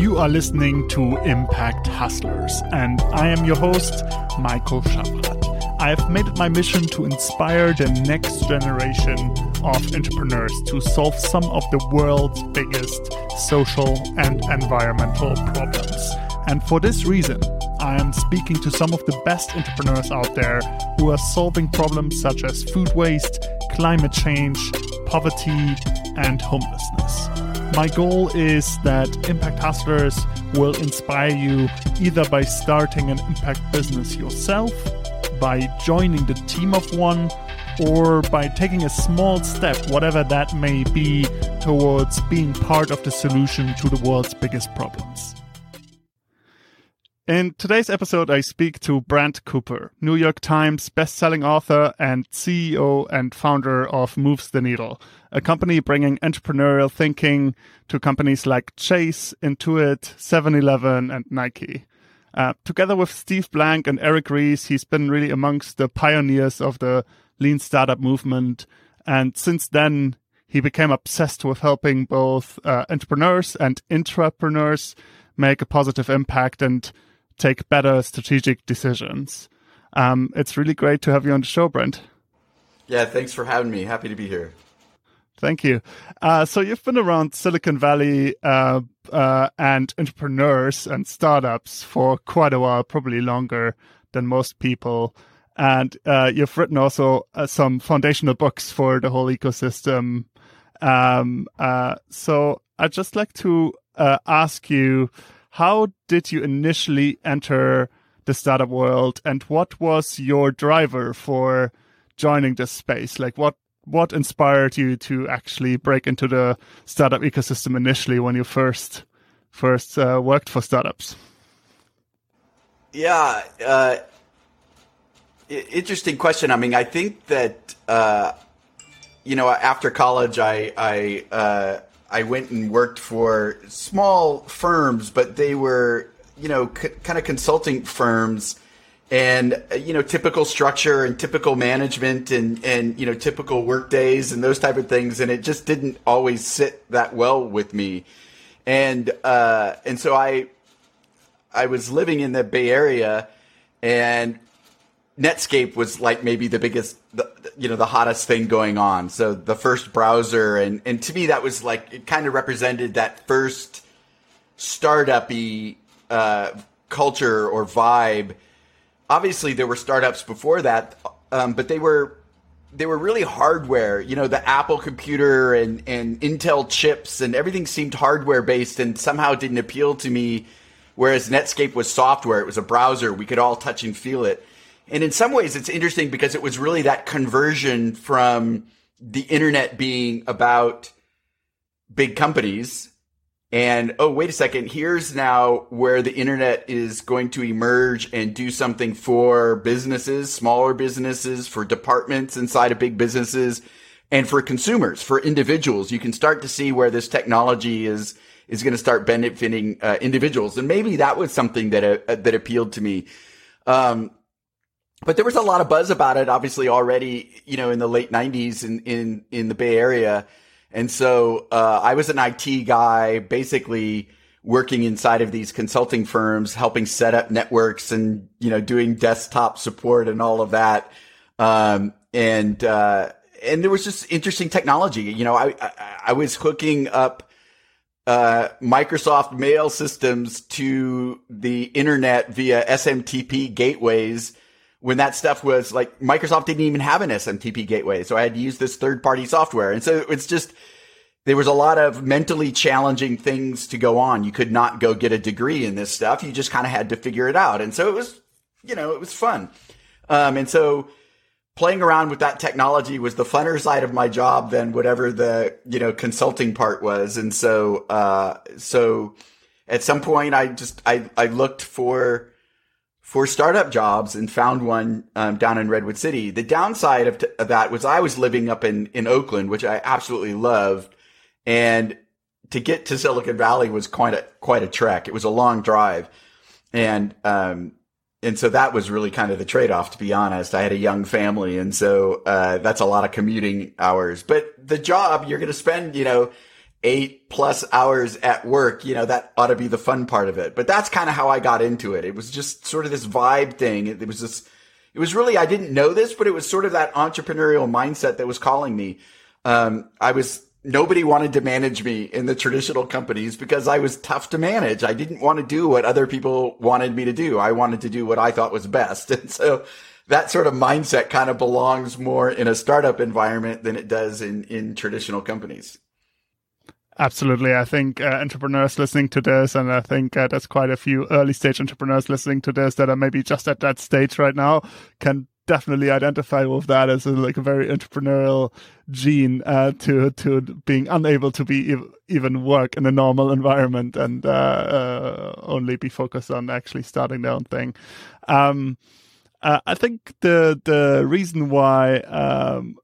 You are listening to Impact Hustlers, and I am your host, Michael Schaffrath. I have made it my mission to inspire the next generation of entrepreneurs to solve some of the world's biggest social and environmental problems. And for this reason, I am speaking to some of the best entrepreneurs out there who are solving problems such as food waste, climate change, poverty, and homelessness. My goal is that Impact Hustlers will inspire you either by starting an impact business yourself, by joining the team of one, or by taking a small step, whatever that may be, towards being part of the solution to the world's biggest problems. In today's episode, I speak to Brant Cooper, New York Times bestselling author and CEO and founder of Moves the Needle, a company bringing entrepreneurial thinking to companies like Chase, Intuit, 7 Eleven, and Nike. Uh, together with Steve Blank and Eric Ries, he's been really amongst the pioneers of the lean startup movement. And since then, he became obsessed with helping both uh, entrepreneurs and intrapreneurs make a positive impact and take better strategic decisions. Um, it's really great to have you on the show, Brent. Yeah, thanks for having me. Happy to be here. Thank you. Uh, so you've been around Silicon Valley uh, uh, and entrepreneurs and startups for quite a while, probably longer than most people. And uh, you've written also uh, some foundational books for the whole ecosystem. Um, uh, so I'd just like to ask you how did you initially enter the startup world and what was your driver for joining this space? Like what what inspired you to actually break into the startup ecosystem initially when you first first uh, worked for startups? Yeah, uh, interesting question. I mean, I think that uh, you know after college, I I uh, I went and worked for small firms, but they were, you know, c- kind of consulting firms and, uh, you know, typical structure and typical management and, and, you know, typical work days and those type of things. And it just didn't always sit that well with me. And, uh, and so I, I was living in the Bay Area and Netscape was like maybe the biggest, the, you know, the hottest thing going on. So the first browser, and and to me that was like it kind of represented that first startupy uh, culture or vibe. Obviously, there were startups before that, um, but they were they were really hardware. You know, the Apple computer and and Intel chips and everything seemed hardware based, and somehow didn't appeal to me. Whereas Netscape was software; it was a browser; we could all touch and feel it. And in some ways, it's interesting because it was really that conversion from the internet being about big companies and oh wait a second here's now where the internet is going to emerge and do something for businesses smaller businesses for departments inside of big businesses and for consumers for individuals. You can start to see where this technology is is going to start benefiting uh, individuals. And maybe that was something that uh, that appealed to me. Um, but there was a lot of buzz about it, obviously already, you know, in the late '90s in in in the Bay Area, and so uh, I was an IT guy, basically working inside of these consulting firms, helping set up networks and you know doing desktop support and all of that, um, and uh, and there was just interesting technology. You know, I I, I was hooking up. Uh, Microsoft mail systems to the internet via SMTP gateways when that stuff was like Microsoft didn't even have an SMTP gateway. So I had to use this third party software. And so it's just, there was a lot of mentally challenging things to go on. You could not go get a degree in this stuff. You just kind of had to figure it out. And so it was, you know, it was fun. Um, and so playing around with that technology was the funner side of my job than whatever the, you know, consulting part was. And so, uh, so at some point I just, I, I looked for, for startup jobs and found one um, down in Redwood City. The downside of, t- of, that was I was living up in, in Oakland, which I absolutely loved. And to get to Silicon Valley was quite a, quite a trek. It was a long drive. And, um, and so that was really kind of the trade off, to be honest. I had a young family. And so, uh, that's a lot of commuting hours, but the job you're going to spend, you know, eight plus hours at work, you know, that ought to be the fun part of it. But that's kind of how I got into it. It was just sort of this vibe thing. It, was this, it was really, I didn't know this, but it was sort of that entrepreneurial mindset that was calling me. Um, I was, nobody wanted to manage me in the traditional companies because I was tough to manage. I didn't want to do what other people wanted me to do. I wanted to do what I thought was best. And so that sort of mindset kind of belongs more in a startup environment than it does in, in traditional companies. Absolutely. I think uh, entrepreneurs listening to this, and I think uh, there's quite a few early stage entrepreneurs listening to this that are maybe just at that stage right now, can definitely identify with that as a, like a very entrepreneurial gene uh, to to being unable to be ev- even work in a normal environment and uh, uh, only be focused on actually starting their own thing. Um, uh, I think the the reason why um,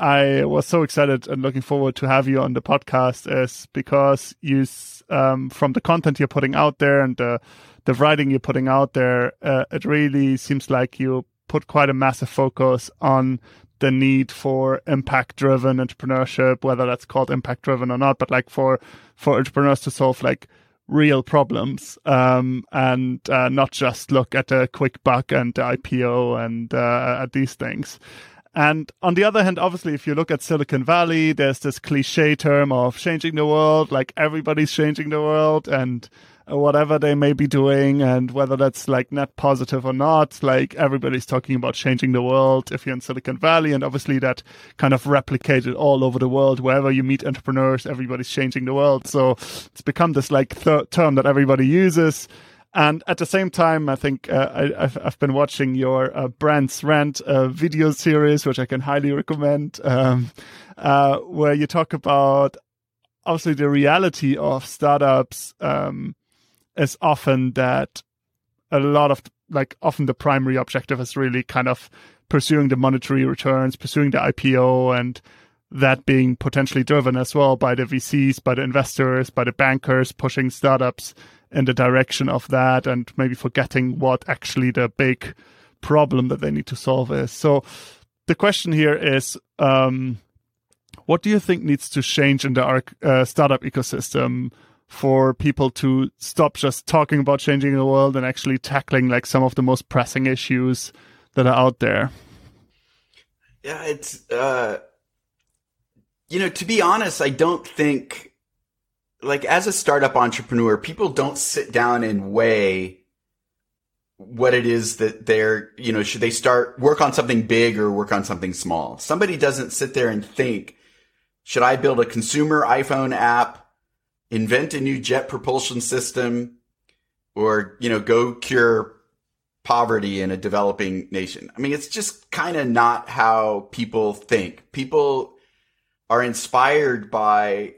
I was so excited and looking forward to have you on the podcast is because you, um, from the content you're putting out there and the the writing you're putting out there, uh, it really seems like you put quite a massive focus on the need for impact driven entrepreneurship, whether that's called impact driven or not, but like for for entrepreneurs to solve like real problems um, and uh, not just look at a quick buck and IPO and uh, at these things. And on the other hand, obviously, if you look at Silicon Valley, there's this cliche term of changing the world, like everybody's changing the world and whatever they may be doing and whether that's like net positive or not, like everybody's talking about changing the world if you're in Silicon Valley. And obviously that kind of replicated all over the world. Wherever you meet entrepreneurs, everybody's changing the world. So it's become this like th- term that everybody uses. And at the same time, I think uh, I, have I've been watching your uh, Brant's Rant uh, video series, which I can highly recommend, um, uh, where you talk about obviously the reality of startups um, is often that a lot of like often the primary objective is really kind of pursuing the monetary returns, pursuing the IPO, and that being potentially driven as well by the VCs, by the investors, by the bankers pushing startups in the direction of that and maybe forgetting what actually the big problem that they need to solve is. So the question here is um, what do you think needs to change in the uh, startup ecosystem for people to stop just talking about changing the world and actually tackling like some of the most pressing issues that are out there? Yeah, it's uh you know, to be honest, I don't think like as a startup entrepreneur, people don't sit down and weigh what it is that they're, you know, should they start work on something big or work on something small? Somebody doesn't sit there and think, should I build a consumer iPhone app, invent a new jet propulsion system, or, you know, go cure poverty in a developing nation? I mean, it's just kind of not how people think. People are inspired by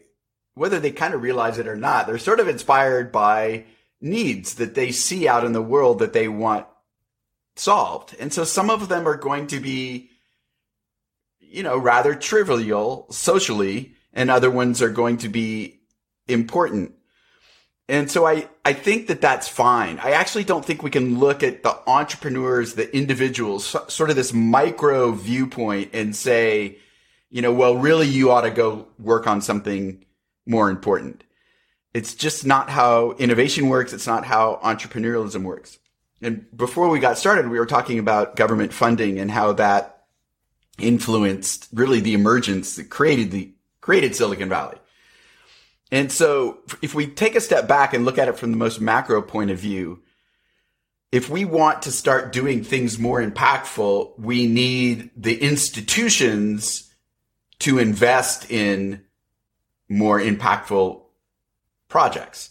whether they kind of realize it or not, they're sort of inspired by needs that they see out in the world that they want solved. And so some of them are going to be, you know, rather trivial socially, and other ones are going to be important. And so I, I think that that's fine. I actually don't think we can look at the entrepreneurs, the individuals, sort of this micro viewpoint and say, you know, well, really you ought to go work on something more important. It's just not how innovation works. It's not how entrepreneurialism works. And before we got started, we were talking about government funding and how that influenced really the emergence that created the, created Silicon Valley. And so if we take a step back and look at it from the most macro point of view, if we want to start doing things more impactful, we need the institutions to invest in more impactful projects.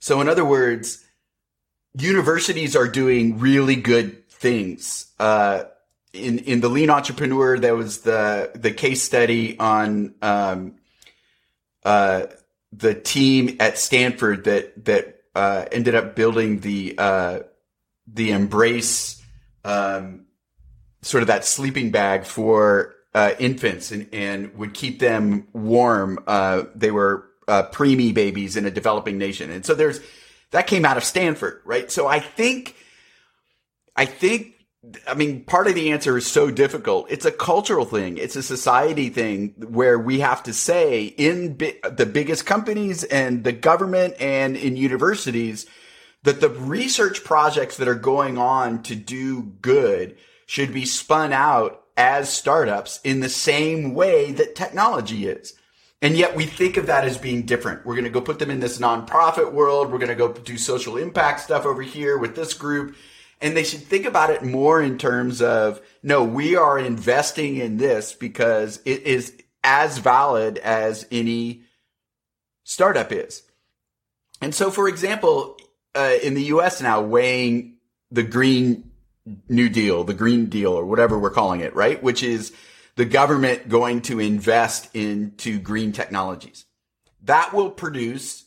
So in other words, universities are doing really good things. Uh, in, in the lean entrepreneur, there was the, the case study on, um, uh, the team at Stanford that, that, uh, ended up building the, uh, the Embrace, um, sort of that sleeping bag for uh, infants and, and would keep them warm. Uh, they were uh, preemie babies in a developing nation, and so there's that came out of Stanford, right? So I think, I think I mean, part of the answer is so difficult. It's a cultural thing. It's a society thing where we have to say in bi- the biggest companies and the government and in universities that the research projects that are going on to do good should be spun out as startups in the same way that technology is. And yet we think of that as being different. We're going to go put them in this nonprofit world. We're going to go do social impact stuff over here with this group. And they should think about it more in terms of, no, we are investing in this because it is as valid as any startup is. And so, for example, uh, in the US now, weighing the Green New Deal, the Green Deal, or whatever we're calling it, right? Which is the government going to invest into green technologies. That will produce,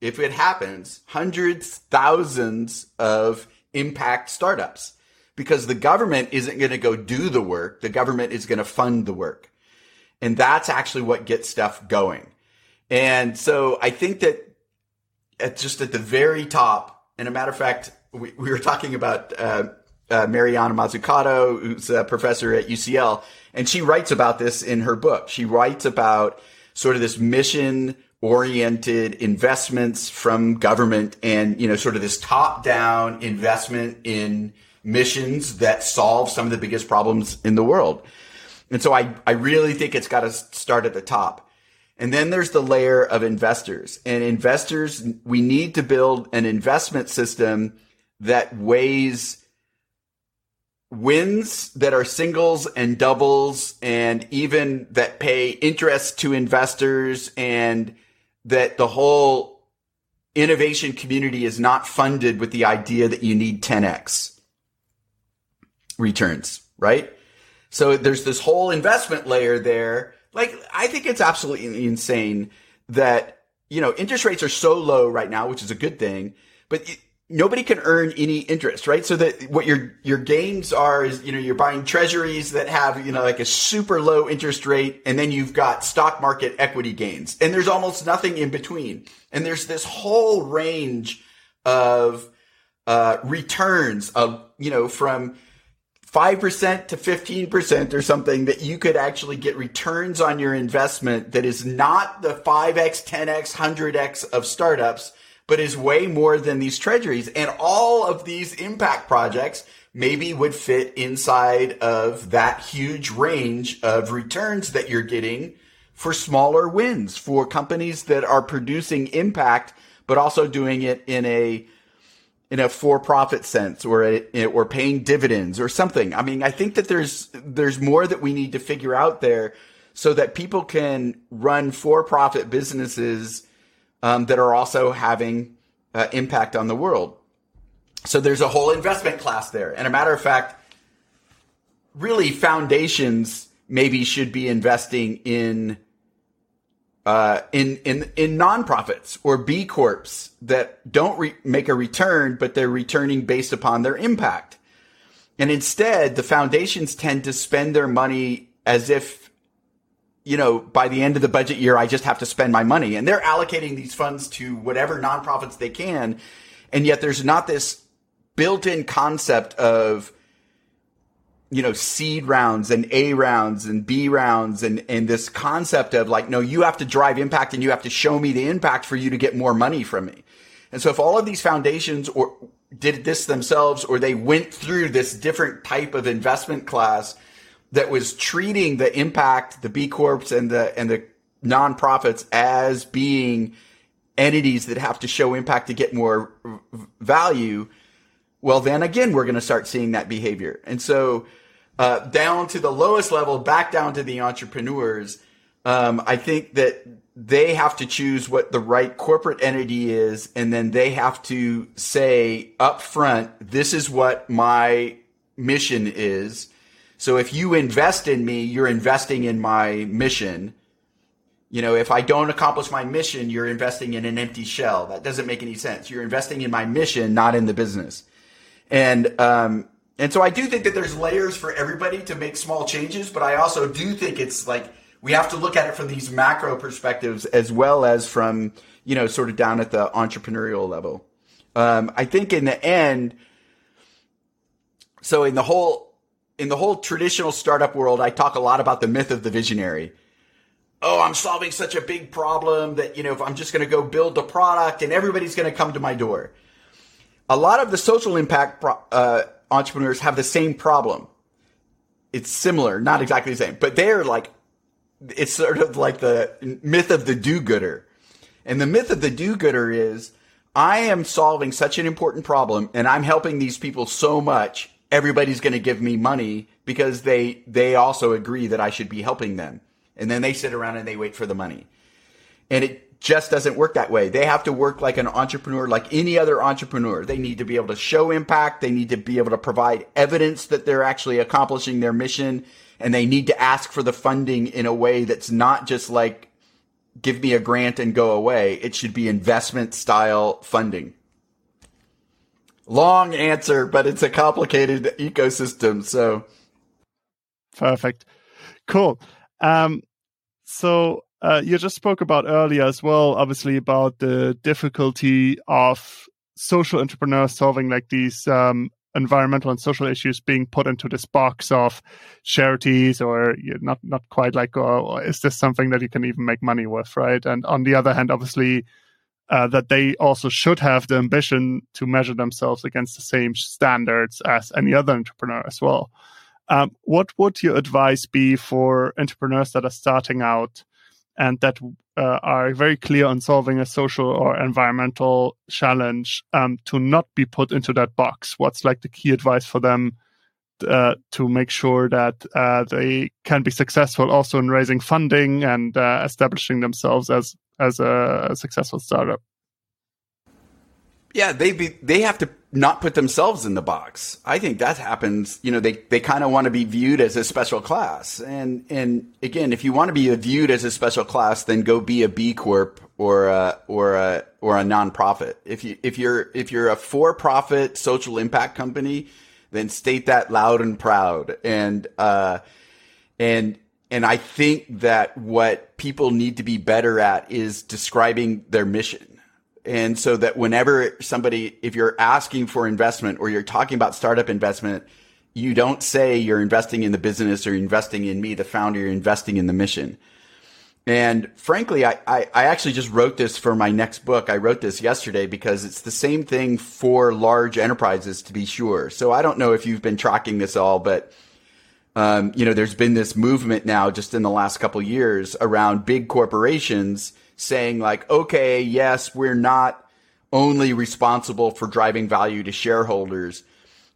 if it happens, hundreds, thousands of impact startups because the government isn't going to go do the work. The government is going to fund the work. And that's actually what gets stuff going. And so I think that at just at the very top, and a matter of fact, we, we were talking about, uh, uh, Mariana Mazzucato, who's a professor at UCL, and she writes about this in her book. She writes about sort of this mission oriented investments from government and, you know, sort of this top down investment in missions that solve some of the biggest problems in the world. And so I, I really think it's got to start at the top. And then there's the layer of investors and investors. We need to build an investment system that weighs wins that are singles and doubles and even that pay interest to investors and that the whole innovation community is not funded with the idea that you need 10x returns, right? So there's this whole investment layer there. Like, I think it's absolutely insane that, you know, interest rates are so low right now, which is a good thing, but nobody can earn any interest, right? So that what your your gains are is you know you're buying treasuries that have you know like a super low interest rate, and then you've got stock market equity gains, and there's almost nothing in between. And there's this whole range of uh, returns of you know from. 5% to 15% or something that you could actually get returns on your investment that is not the 5x, 10x, 100x of startups, but is way more than these treasuries. And all of these impact projects maybe would fit inside of that huge range of returns that you're getting for smaller wins for companies that are producing impact, but also doing it in a in a for-profit sense or a, or paying dividends or something. I mean, I think that there's there's more that we need to figure out there so that people can run for-profit businesses um, that are also having uh, impact on the world. So there's a whole investment class there. And a matter of fact, really foundations maybe should be investing in uh, in in in nonprofits or B corps that don't re- make a return, but they're returning based upon their impact. And instead, the foundations tend to spend their money as if you know, by the end of the budget year, I just have to spend my money. And they're allocating these funds to whatever nonprofits they can. And yet there's not this built in concept of, you know, seed rounds and A rounds and B rounds and, and this concept of like, no, you have to drive impact and you have to show me the impact for you to get more money from me. And so if all of these foundations or did this themselves or they went through this different type of investment class, that was treating the impact, the B Corps and the, and the nonprofits as being entities that have to show impact to get more value. Well, then again, we're going to start seeing that behavior. And so, uh, down to the lowest level, back down to the entrepreneurs, um, I think that they have to choose what the right corporate entity is, and then they have to say up front, this is what my mission is so if you invest in me, you're investing in my mission. You know, if I don't accomplish my mission, you're investing in an empty shell. That doesn't make any sense. You're investing in my mission, not in the business. And, um, and so I do think that there's layers for everybody to make small changes, but I also do think it's like we have to look at it from these macro perspectives as well as from, you know, sort of down at the entrepreneurial level. Um, I think in the end, so in the whole in the whole traditional startup world, I talk a lot about the myth of the visionary. Oh, I'm solving such a big problem that you know if I'm just going to go build the product and everybody's going to come to my door. A lot of the social impact uh, entrepreneurs have the same problem. It's similar, not exactly the same, but they're like, it's sort of like the myth of the do-gooder. And the myth of the do-gooder is, I am solving such an important problem and I'm helping these people so much everybody's going to give me money because they they also agree that I should be helping them. And then they sit around and they wait for the money. And it just doesn't work that way. They have to work like an entrepreneur, like any other entrepreneur. They need to be able to show impact. They need to be able to provide evidence that they're actually accomplishing their mission. And they need to ask for the funding in a way that's not just like, give me a grant and go away. It should be investment style funding. Long answer, but it's a complicated ecosystem. So perfect. Cool. Um, so uh, you just spoke about earlier as well, obviously about the difficulty of social entrepreneurs solving like these um, environmental and social issues being put into this box of charities or not not quite like oh, is this something that you can even make money with right and on the other hand obviously uh, that they also should have the ambition to measure themselves against the same standards as any other entrepreneur as well. Um, what would your advice be for entrepreneurs that are starting out and that uh, are very clear on solving a social or environmental challenge um, to not be put into that box? What's like the key advice for them uh, to make sure that uh, they can be successful also in raising funding and uh, establishing themselves as as a successful startup. Yeah, they be, they have to not put themselves in the box. I think that happens. You know, they, they kind of want to be viewed as a special class. And, and again, if you want to be viewed as a special class, then go be a B Corp or a, or a, or a nonprofit. If you, if you're, if you're a for profit social impact company, then state that loud and proud. And, uh, and, and I think that what people need to be better at is describing their mission. And so that whenever somebody, if you're asking for investment or you're talking about startup investment, you don't say you're investing in the business or investing in me, the founder, you're investing in the mission. And frankly, I, I, I, actually just wrote this for my next book. I wrote this yesterday because it's the same thing for large enterprises to be sure. So I don't know if you've been tracking this all, but um, you know, there's been this movement now just in the last couple years around big corporations saying like, okay, yes, we're not only responsible for driving value to shareholders.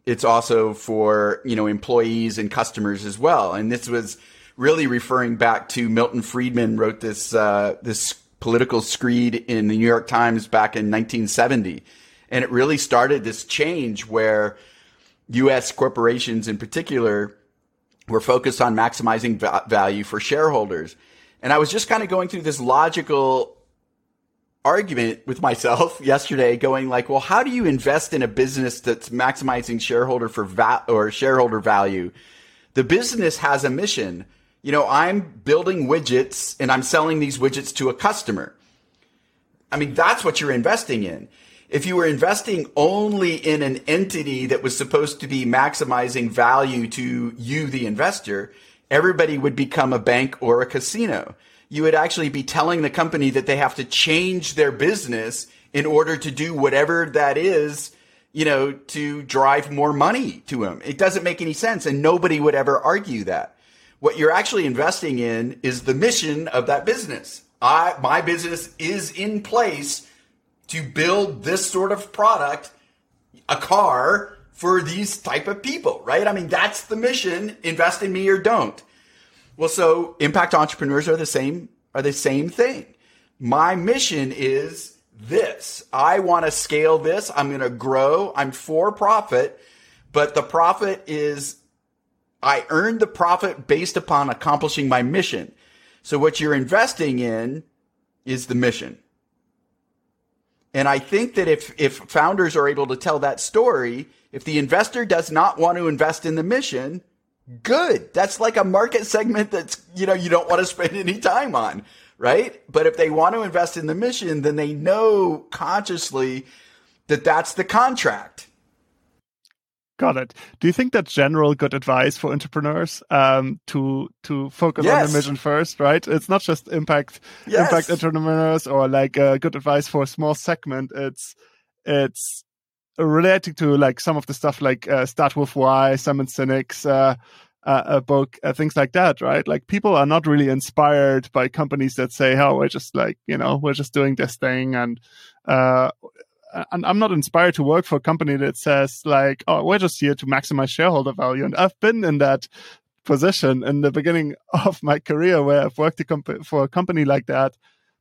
It's also for, you know, employees and customers as well. And this was really referring back to Milton Friedman wrote this, uh, this political screed in the New York Times back in 1970. And it really started this change where U.S. corporations in particular we're focused on maximizing va- value for shareholders. And I was just kind of going through this logical argument with myself yesterday going like, well, how do you invest in a business that's maximizing shareholder for va- or shareholder value? The business has a mission. You know, I'm building widgets and I'm selling these widgets to a customer. I mean, that's what you're investing in if you were investing only in an entity that was supposed to be maximizing value to you, the investor, everybody would become a bank or a casino. You would actually be telling the company that they have to change their business in order to do whatever that is, you know, to drive more money to them. It doesn't make any sense. And nobody would ever argue that. What you're actually investing in is the mission of that business. I, my business is in place to build this sort of product, a car for these type of people, right? I mean, that's the mission. Invest in me or don't. Well, so impact entrepreneurs are the same, are the same thing. My mission is this. I want to scale this. I'm going to grow. I'm for profit, but the profit is I earned the profit based upon accomplishing my mission. So what you're investing in is the mission. And I think that if, if founders are able to tell that story, if the investor does not want to invest in the mission, good. That's like a market segment that's, you know, you don't want to spend any time on, right? But if they want to invest in the mission, then they know consciously that that's the contract. Got it. Do you think that's general good advice for entrepreneurs um, to to focus yes. on the mission first? Right. It's not just impact yes. impact entrepreneurs or like uh, good advice for a small segment. It's it's related to like some of the stuff like uh, Start with Why, Simon Sinek's uh, uh, book, uh, things like that. Right. Like people are not really inspired by companies that say, "Oh, we're just like you know we're just doing this thing," and uh, and I'm not inspired to work for a company that says like, oh, we're just here to maximize shareholder value. And I've been in that position in the beginning of my career where I've worked comp- for a company like that.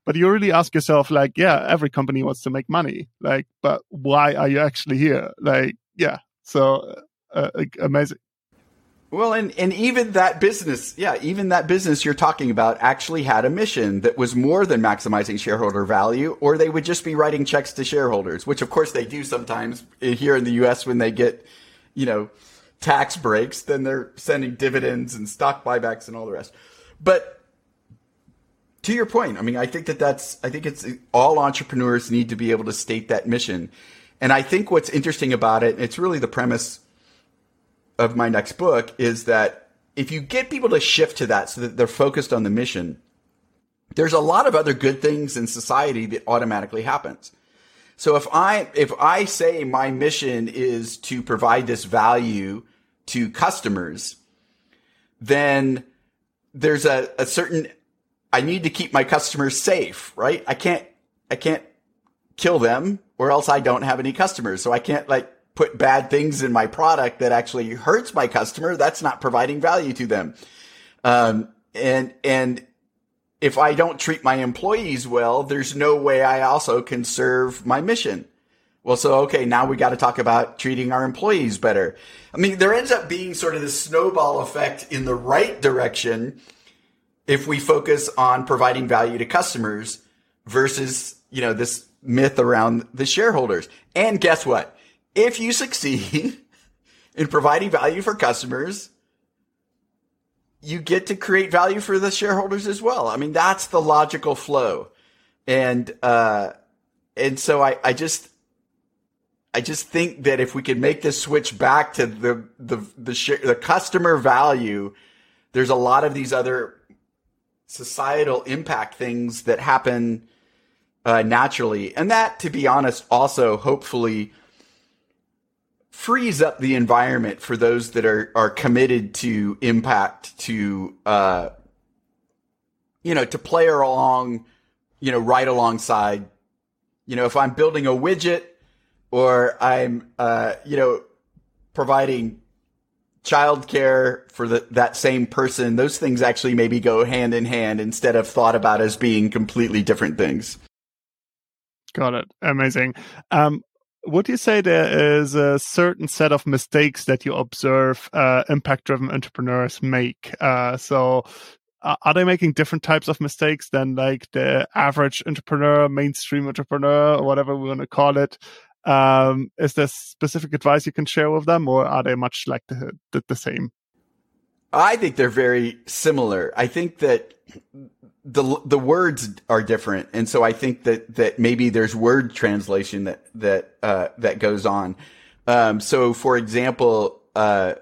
But you really ask yourself, like, yeah, every company wants to make money. Like, but why are you actually here? Like, yeah. So uh, uh amazing. Well, and, and even that business, yeah, even that business you're talking about actually had a mission that was more than maximizing shareholder value, or they would just be writing checks to shareholders, which of course they do sometimes here in the US when they get, you know, tax breaks, then they're sending dividends and stock buybacks and all the rest. But to your point, I mean, I think that that's, I think it's all entrepreneurs need to be able to state that mission. And I think what's interesting about it, it's really the premise of my next book is that if you get people to shift to that so that they're focused on the mission, there's a lot of other good things in society that automatically happens. So if I if I say my mission is to provide this value to customers, then there's a, a certain I need to keep my customers safe, right? I can't I can't kill them or else I don't have any customers. So I can't like put bad things in my product that actually hurts my customer, that's not providing value to them. Um, and, and if I don't treat my employees well, there's no way I also can serve my mission. Well, so, okay, now we got to talk about treating our employees better. I mean, there ends up being sort of this snowball effect in the right direction if we focus on providing value to customers versus, you know, this myth around the shareholders. And guess what? If you succeed in providing value for customers, you get to create value for the shareholders as well. I mean, that's the logical flow. And, uh, and so I, I just, I just think that if we could make this switch back to the, the, the, the customer value, there's a lot of these other societal impact things that happen, uh, naturally. And that, to be honest, also hopefully, frees up the environment for those that are are committed to impact to uh you know to play along you know right alongside you know if i'm building a widget or i'm uh you know providing childcare for the, that same person those things actually maybe go hand in hand instead of thought about as being completely different things. Got it. Amazing. Um would you say there is a certain set of mistakes that you observe uh, impact driven entrepreneurs make? Uh, so, are they making different types of mistakes than like the average entrepreneur, mainstream entrepreneur, or whatever we want to call it? Um, is there specific advice you can share with them, or are they much like the, the, the same? I think they're very similar. I think that the the words are different, and so I think that that maybe there's word translation that that uh, that goes on. Um, so, for example, uh,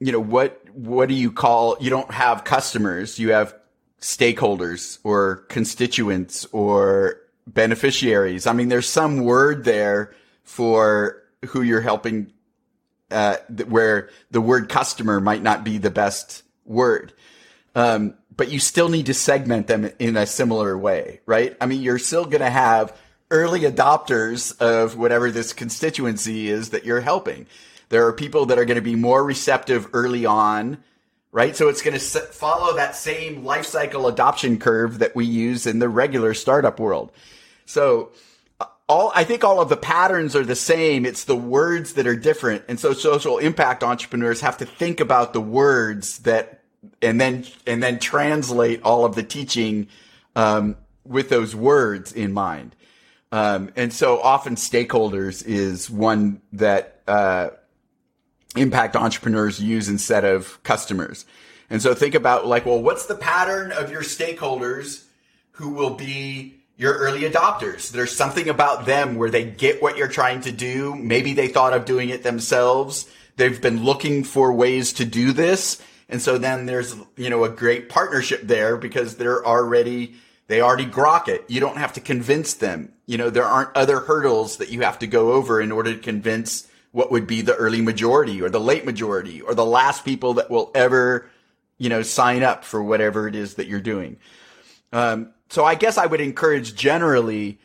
you know what what do you call? You don't have customers. You have stakeholders or constituents or beneficiaries. I mean, there's some word there for who you're helping, uh, where the word customer might not be the best word. Um, but you still need to segment them in a similar way, right? I mean, you're still going to have early adopters of whatever this constituency is that you're helping. There are people that are going to be more receptive early on, right? So it's going to follow that same life cycle adoption curve that we use in the regular startup world. So all, I think all of the patterns are the same. It's the words that are different. And so social impact entrepreneurs have to think about the words that and then and then translate all of the teaching um, with those words in mind. Um, and so often stakeholders is one that uh, impact entrepreneurs use instead of customers. And so think about like, well, what's the pattern of your stakeholders who will be your early adopters. There's something about them where they get what you're trying to do. Maybe they thought of doing it themselves. They've been looking for ways to do this. And so then there's, you know, a great partnership there because they're already, they already grok it. You don't have to convince them. You know, there aren't other hurdles that you have to go over in order to convince what would be the early majority or the late majority or the last people that will ever, you know, sign up for whatever it is that you're doing. Um, so I guess I would encourage generally,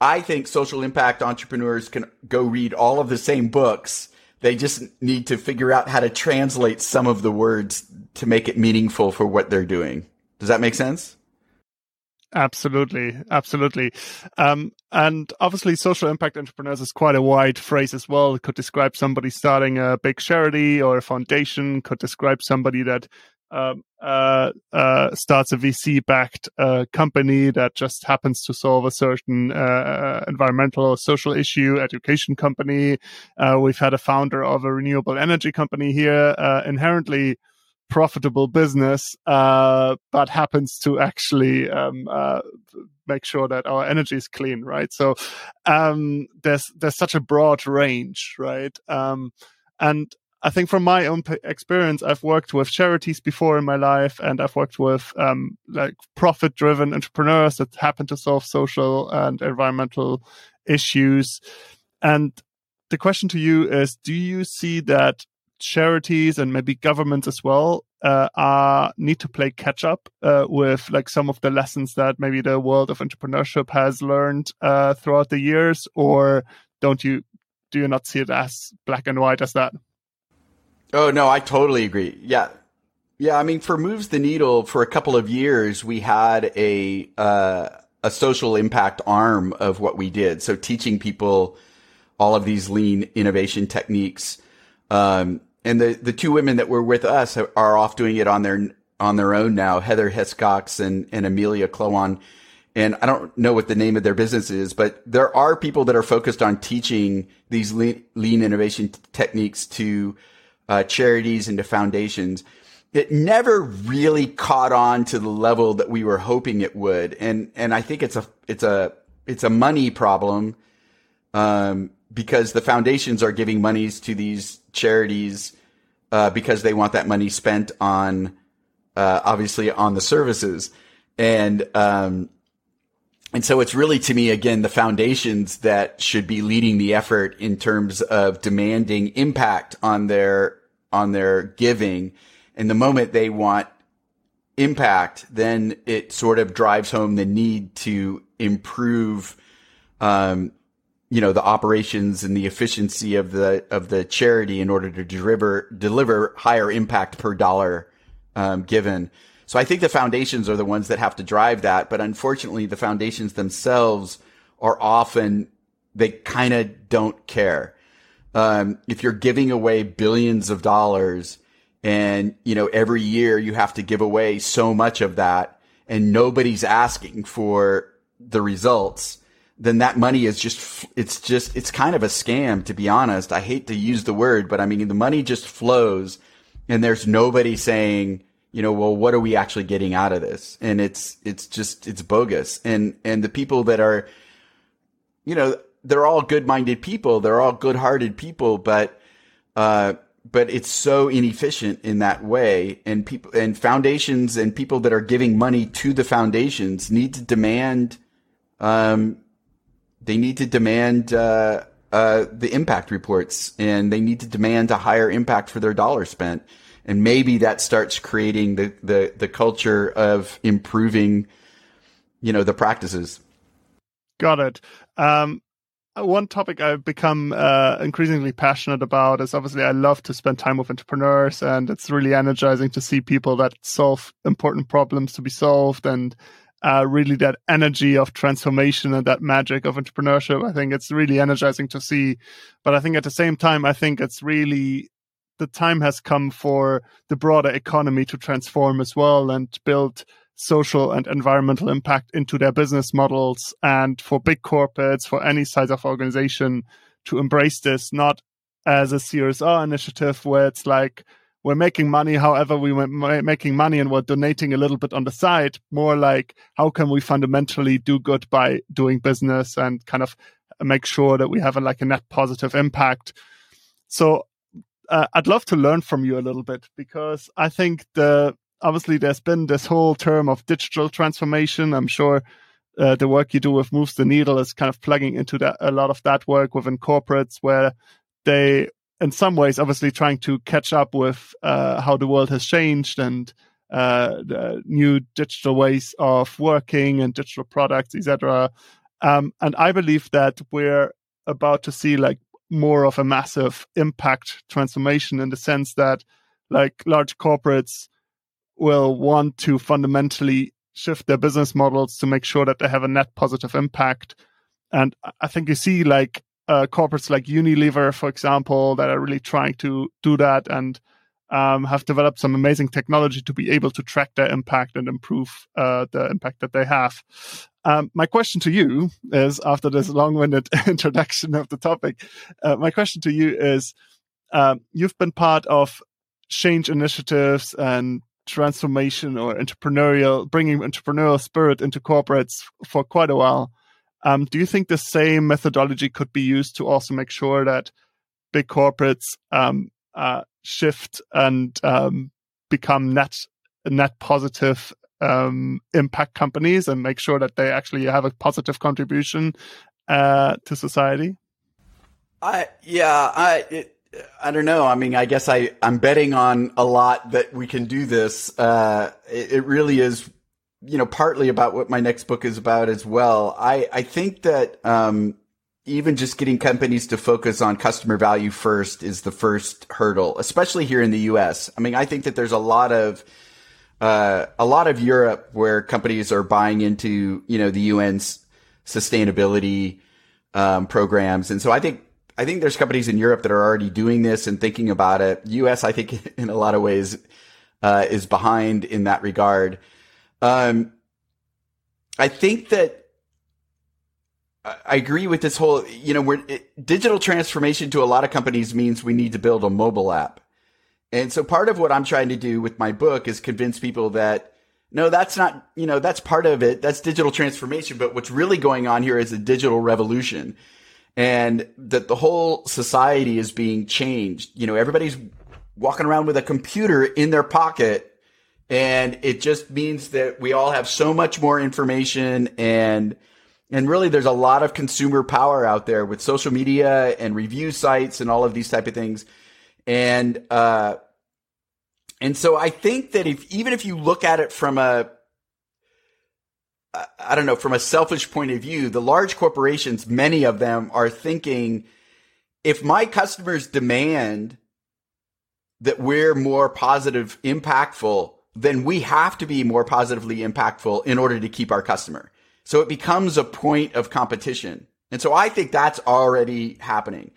I think social impact entrepreneurs can go read all of the same books. They just need to figure out how to translate some of the words to make it meaningful for what they're doing. Does that make sense? Absolutely, absolutely. Um, and obviously, social impact entrepreneurs is quite a wide phrase as well. It could describe somebody starting a big charity or a foundation, could describe somebody that um, uh, uh, starts a VC backed uh, company that just happens to solve a certain uh, uh, environmental or social issue, education company. Uh, we've had a founder of a renewable energy company here, inherently profitable business, but happens to actually um, make sure that our energy is clean, right? So um, there's there's such a broad range, right? Um, and I think from my own experience, I've worked with charities before in my life, and I've worked with um, like profit-driven entrepreneurs that happen to solve social and environmental issues. And the question to you is: Do you see that charities and maybe governments as well uh, are need to play catch up uh, with like some of the lessons that maybe the world of entrepreneurship has learned uh, throughout the years, or don't you do you not see it as black and white as that? Oh no, I totally agree. Yeah, yeah. I mean, for moves the needle for a couple of years, we had a uh, a social impact arm of what we did. So teaching people all of these lean innovation techniques. Um, and the the two women that were with us are off doing it on their on their own now. Heather Hiscox and and Amelia Clowan. And I don't know what the name of their business is, but there are people that are focused on teaching these lean, lean innovation t- techniques to uh, charities and foundations. It never really caught on to the level that we were hoping it would, and and I think it's a it's a it's a money problem, um, because the foundations are giving monies to these charities uh, because they want that money spent on uh, obviously on the services, and um, and so it's really to me again the foundations that should be leading the effort in terms of demanding impact on their on their giving. And the moment they want impact, then it sort of drives home the need to improve, um, you know, the operations and the efficiency of the, of the charity in order to deliver, deliver higher impact per dollar, um, given. So I think the foundations are the ones that have to drive that. But unfortunately, the foundations themselves are often, they kind of don't care um, if you're giving away billions of dollars and, you know, every year you have to give away so much of that and nobody's asking for the results, then that money is just, it's just, it's kind of a scam, to be honest. I hate to use the word, but I mean, the money just flows and there's nobody saying, you know, well, what are we actually getting out of this? And it's, it's just, it's bogus. And, and the people that are, you know, they're all good-minded people. They're all good-hearted people, but uh, but it's so inefficient in that way. And people and foundations and people that are giving money to the foundations need to demand. Um, they need to demand uh, uh, the impact reports, and they need to demand a higher impact for their dollar spent. And maybe that starts creating the the the culture of improving, you know, the practices. Got it. Um, one topic I've become uh, increasingly passionate about is obviously I love to spend time with entrepreneurs, and it's really energizing to see people that solve important problems to be solved, and uh, really that energy of transformation and that magic of entrepreneurship. I think it's really energizing to see, but I think at the same time, I think it's really the time has come for the broader economy to transform as well and build social and environmental impact into their business models and for big corporates, for any size of organization to embrace this, not as a CSR initiative where it's like, we're making money however we were making money and we're donating a little bit on the side. More like how can we fundamentally do good by doing business and kind of make sure that we have a, like a net positive impact? So uh, i'd love to learn from you a little bit because i think the obviously there's been this whole term of digital transformation. I'm sure uh, the work you do with moves the needle is kind of plugging into that a lot of that work within corporates where they in some ways obviously trying to catch up with uh, how the world has changed and uh, new digital ways of working and digital products etc um, and i believe that we're about to see like more of a massive impact transformation in the sense that like large corporates will want to fundamentally shift their business models to make sure that they have a net positive impact. And I think you see like uh, corporates like Unilever, for example, that are really trying to do that and um, have developed some amazing technology to be able to track their impact and improve uh, the impact that they have. Um, my question to you is, after this long-winded introduction of the topic, uh, my question to you is: um, You've been part of change initiatives and transformation or entrepreneurial, bringing entrepreneurial spirit into corporates for quite a while. Um, do you think the same methodology could be used to also make sure that big corporates um, uh, shift and um, become net net positive um, impact companies and make sure that they actually have a positive contribution uh, to society? I yeah, I it, I don't know. I mean, I guess I, I'm betting on a lot that we can do this. Uh, it, it, really is, you know, partly about what my next book is about as well. I, I think that, um, even just getting companies to focus on customer value first is the first hurdle, especially here in the US. I mean, I think that there's a lot of, uh, a lot of Europe where companies are buying into, you know, the UN's sustainability, um, programs. And so I think I think there's companies in Europe that are already doing this and thinking about it. US, I think in a lot of ways, uh, is behind in that regard. Um, I think that I agree with this whole, you know, we're, it, digital transformation to a lot of companies means we need to build a mobile app. And so part of what I'm trying to do with my book is convince people that no, that's not, you know, that's part of it. That's digital transformation. But what's really going on here is a digital revolution and that the whole society is being changed. You know, everybody's walking around with a computer in their pocket and it just means that we all have so much more information and and really there's a lot of consumer power out there with social media and review sites and all of these type of things and uh and so i think that if even if you look at it from a I don't know, from a selfish point of view, the large corporations, many of them are thinking, if my customers demand that we're more positive, impactful, then we have to be more positively impactful in order to keep our customer. So it becomes a point of competition. And so I think that's already happening.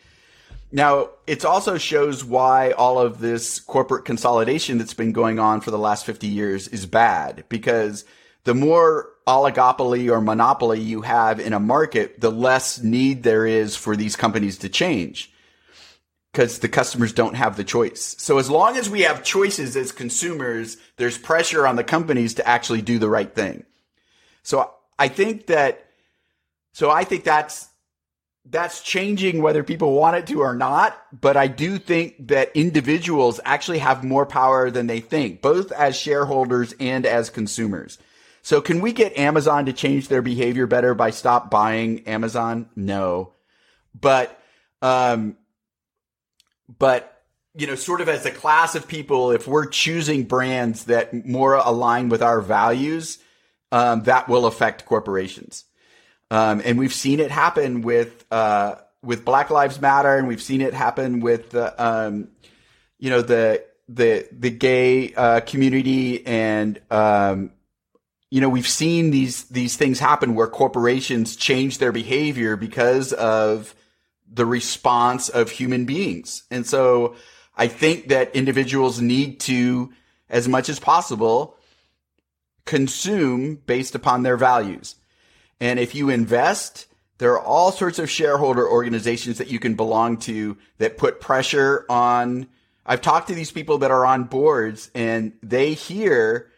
Now, it also shows why all of this corporate consolidation that's been going on for the last 50 years is bad because the more oligopoly or monopoly you have in a market, the less need there is for these companies to change because the customers don't have the choice. So as long as we have choices as consumers, there's pressure on the companies to actually do the right thing. So I think that, so I think that's, that's changing whether people want it to or not. But I do think that individuals actually have more power than they think, both as shareholders and as consumers. So can we get Amazon to change their behavior better by stop buying Amazon? No. But, um, but, you know, sort of as a class of people, if we're choosing brands that more align with our values, um, that will affect corporations. Um, and we've seen it happen with, uh, with Black Lives Matter, and we've seen it happen with the, um, you know, the the the gay uh, community and um, you know, we've seen these these things happen where corporations change their behavior because of the response of human beings. And so I think that individuals need to, as much as possible, consume based upon their values. And if you invest, there are all sorts of shareholder organizations that you can belong to that put pressure on I've talked to these people that are on boards and they hear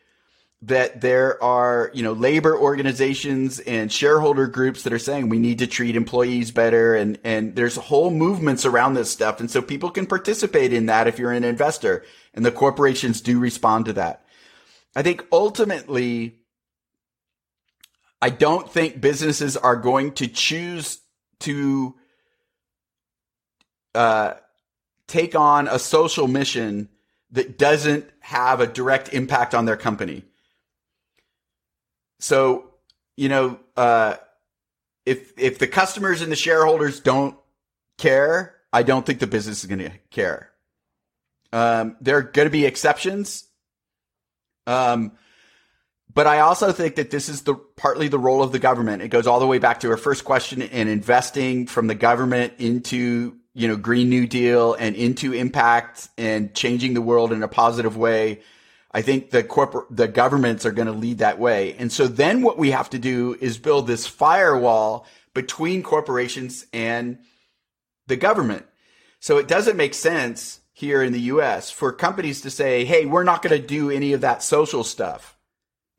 that there are, you know, labor organizations and shareholder groups that are saying we need to treat employees better and and there's whole movements around this stuff and so people can participate in that if you're an investor and the corporations do respond to that. I think ultimately I don't think businesses are going to choose to uh, take on a social mission that doesn't have a direct impact on their company. So, you know, uh, if if the customers and the shareholders don't care, I don't think the business is going to care. Um, there are going to be exceptions. Um, but I also think that this is the partly the role of the government. It goes all the way back to our first question in investing from the government into, you know, Green New Deal and into impact and changing the world in a positive way. I think the corporate, the governments are going to lead that way. And so then what we have to do is build this firewall between corporations and the government. So it doesn't make sense here in the US for companies to say, Hey, we're not going to do any of that social stuff.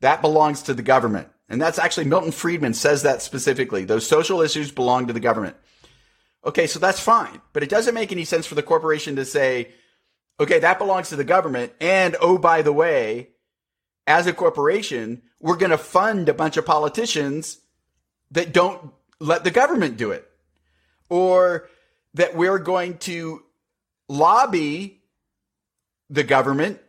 That belongs to the government. And that's actually Milton Friedman says that specifically. Those social issues belong to the government. Okay. So that's fine, but it doesn't make any sense for the corporation to say, Okay, that belongs to the government. And oh, by the way, as a corporation, we're going to fund a bunch of politicians that don't let the government do it. Or that we're going to lobby the government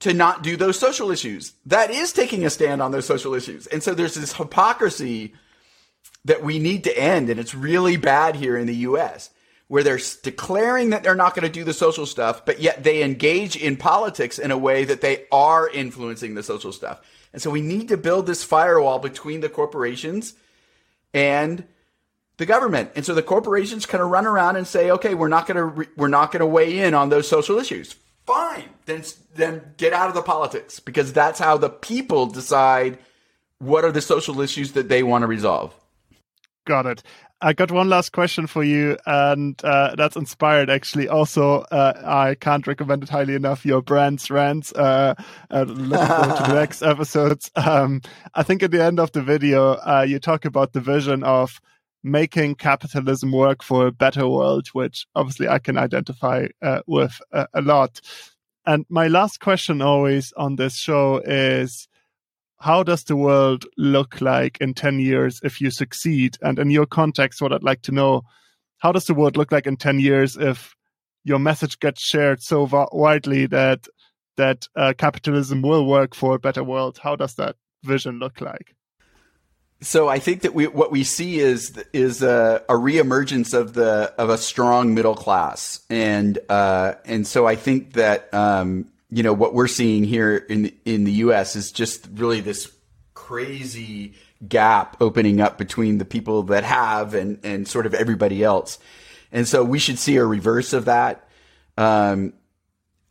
to not do those social issues. That is taking a stand on those social issues. And so there's this hypocrisy that we need to end. And it's really bad here in the US where they're declaring that they're not going to do the social stuff, but yet they engage in politics in a way that they are influencing the social stuff. And so we need to build this firewall between the corporations and the government. And so the corporations kind of run around and say, "Okay, we're not going to re- we're not going to weigh in on those social issues." Fine. Then then get out of the politics because that's how the people decide what are the social issues that they want to resolve. Got it. I got one last question for you, and uh, that's inspired actually. Also, uh, I can't recommend it highly enough. Your Brant's Rants. Uh, uh looking forward to the next episodes. Um, I think at the end of the video, uh, you talk about the vision of making capitalism work for a better world, which obviously I can identify uh, with a lot. And my last question always on this show is how does the world look like in 10 years if you succeed? And in your context, what I'd like to know, how does the world look like in 10 years if your message gets shared so widely that that uh, capitalism will work for a better world? How does that vision look like? So I think that we what we see is is a, a reemergence of the of a strong middle class, and uh, and so I think that um, you know what we're seeing here in in the U.S. is just really this crazy gap opening up between the people that have and and sort of everybody else, and so we should see a reverse of that. Um,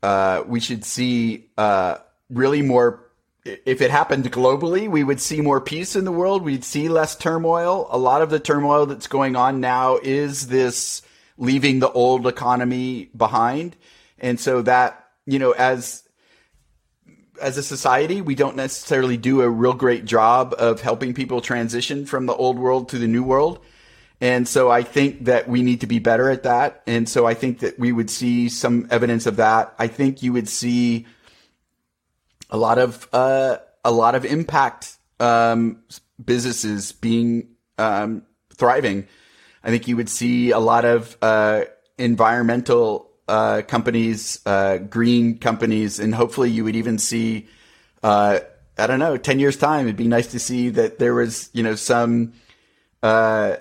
uh, we should see uh, really more. If it happened globally, we would see more peace in the world. We'd see less turmoil. A lot of the turmoil that's going on now is this leaving the old economy behind, and so that you know, as as a society, we don't necessarily do a real great job of helping people transition from the old world to the new world. And so I think that we need to be better at that. And so I think that we would see some evidence of that. I think you would see a lot of uh, a lot of impact um, businesses being um, thriving. I think you would see a lot of uh, environmental uh, companies, uh, green companies, and hopefully you would even see, uh, I don't know, 10 years time, it'd be nice to see that there was, you know, some, uh,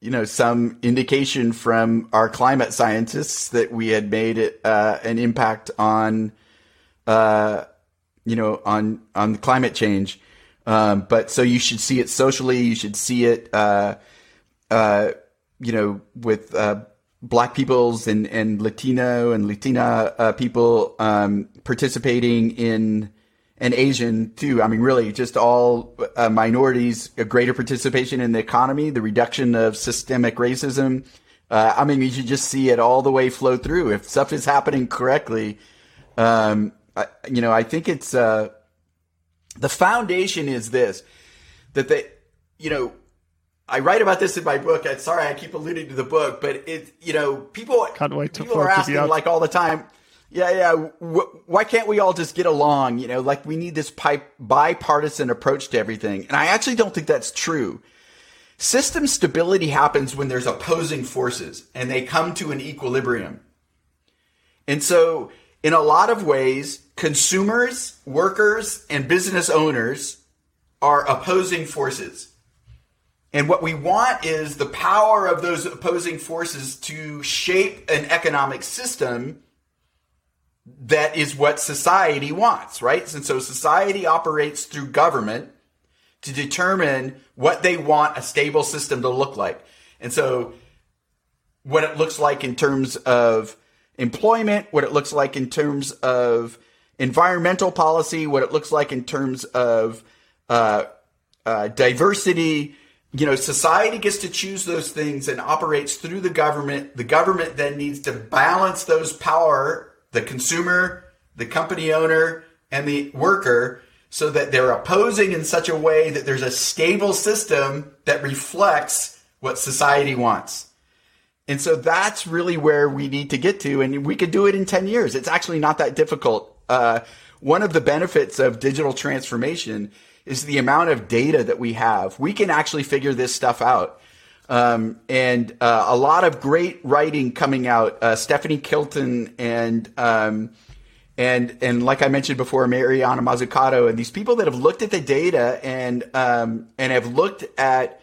you know, some indication from our climate scientists that we had made it, uh, an impact on, uh, you know, on, on climate change. Um, but so you should see it socially. You should see it, uh, uh, you know, with, black peoples and, and Latino and Latina uh, people um, participating in and Asian too. I mean, really, just all uh, minorities, a greater participation in the economy, the reduction of systemic racism, Uh, I mean, you should just see it all the way flow through. If stuff is happening correctly, um, I, you know, I think it's uh, the foundation is this that they, you know, I write about this in my book. And sorry, I keep alluding to the book, but it, you know, people can't wait to people are asking like all the time. Yeah, yeah. Wh- why can't we all just get along? You know, like we need this pipe bipartisan approach to everything. And I actually don't think that's true. System stability happens when there's opposing forces and they come to an equilibrium. And so, in a lot of ways, consumers, workers, and business owners are opposing forces. And what we want is the power of those opposing forces to shape an economic system that is what society wants, right? And so society operates through government to determine what they want a stable system to look like. And so what it looks like in terms of employment, what it looks like in terms of environmental policy, what it looks like in terms of uh, uh, diversity. You know, society gets to choose those things and operates through the government. The government then needs to balance those power, the consumer, the company owner, and the worker so that they're opposing in such a way that there's a stable system that reflects what society wants. And so that's really where we need to get to. And we could do it in 10 years. It's actually not that difficult. Uh, one of the benefits of digital transformation is the amount of data that we have. We can actually figure this stuff out. Um, and uh, a lot of great writing coming out. Uh, Stephanie Kelton and um, and and like I mentioned before, Mariana Mazzucato and these people that have looked at the data and um, and have looked at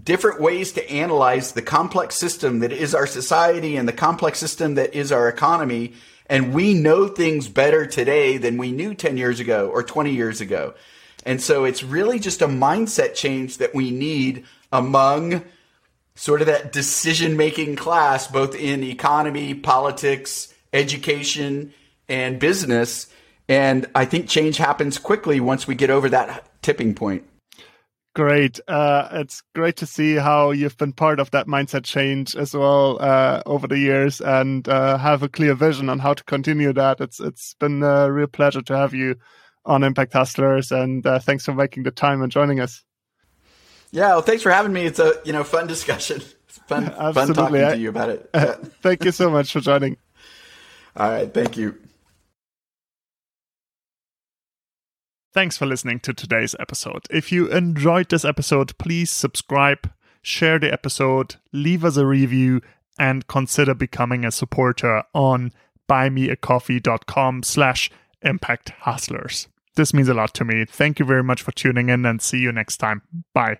different ways to analyze the complex system that is our society and the complex system that is our economy. And we know things better today than we knew 10 years ago or 20 years ago. And so it's really just a mindset change that we need among sort of that decision making class, both in economy, politics, education, and business. And I think change happens quickly once we get over that tipping point. Great. Uh, it's great to see how you've been part of that mindset change as well uh, over the years and uh, have a clear vision on how to continue that. It's it's been a real pleasure to have you on Impact Hustlers, and uh, thanks for making the time and joining us. Yeah, well, thanks for having me. It's a you know fun discussion. It's fun, fun talking to you about it. Yeah. thank you so much for joining. All right, thank you. Thanks for listening to today's episode. If you enjoyed this episode, please subscribe, share the episode, leave us a review, and consider becoming a supporter on buymeacoffee.com slash impact hustlers. This means a lot to me. Thank you very much for tuning in and see you next time. Bye.